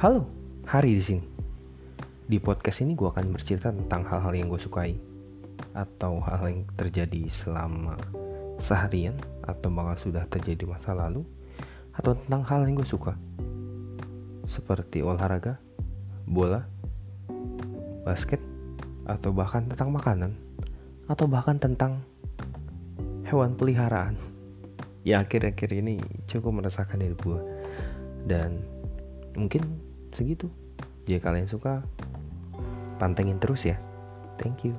Halo, Hari di sini. Di podcast ini gue akan bercerita tentang hal-hal yang gue sukai atau hal-hal yang terjadi selama seharian atau bahkan sudah terjadi masa lalu atau tentang hal yang gue suka. Seperti olahraga, bola, basket, atau bahkan tentang makanan atau bahkan tentang hewan peliharaan. Ya akhir-akhir ini cukup merasakan hidup gue dan mungkin segitu. Jika kalian suka pantengin terus ya. Thank you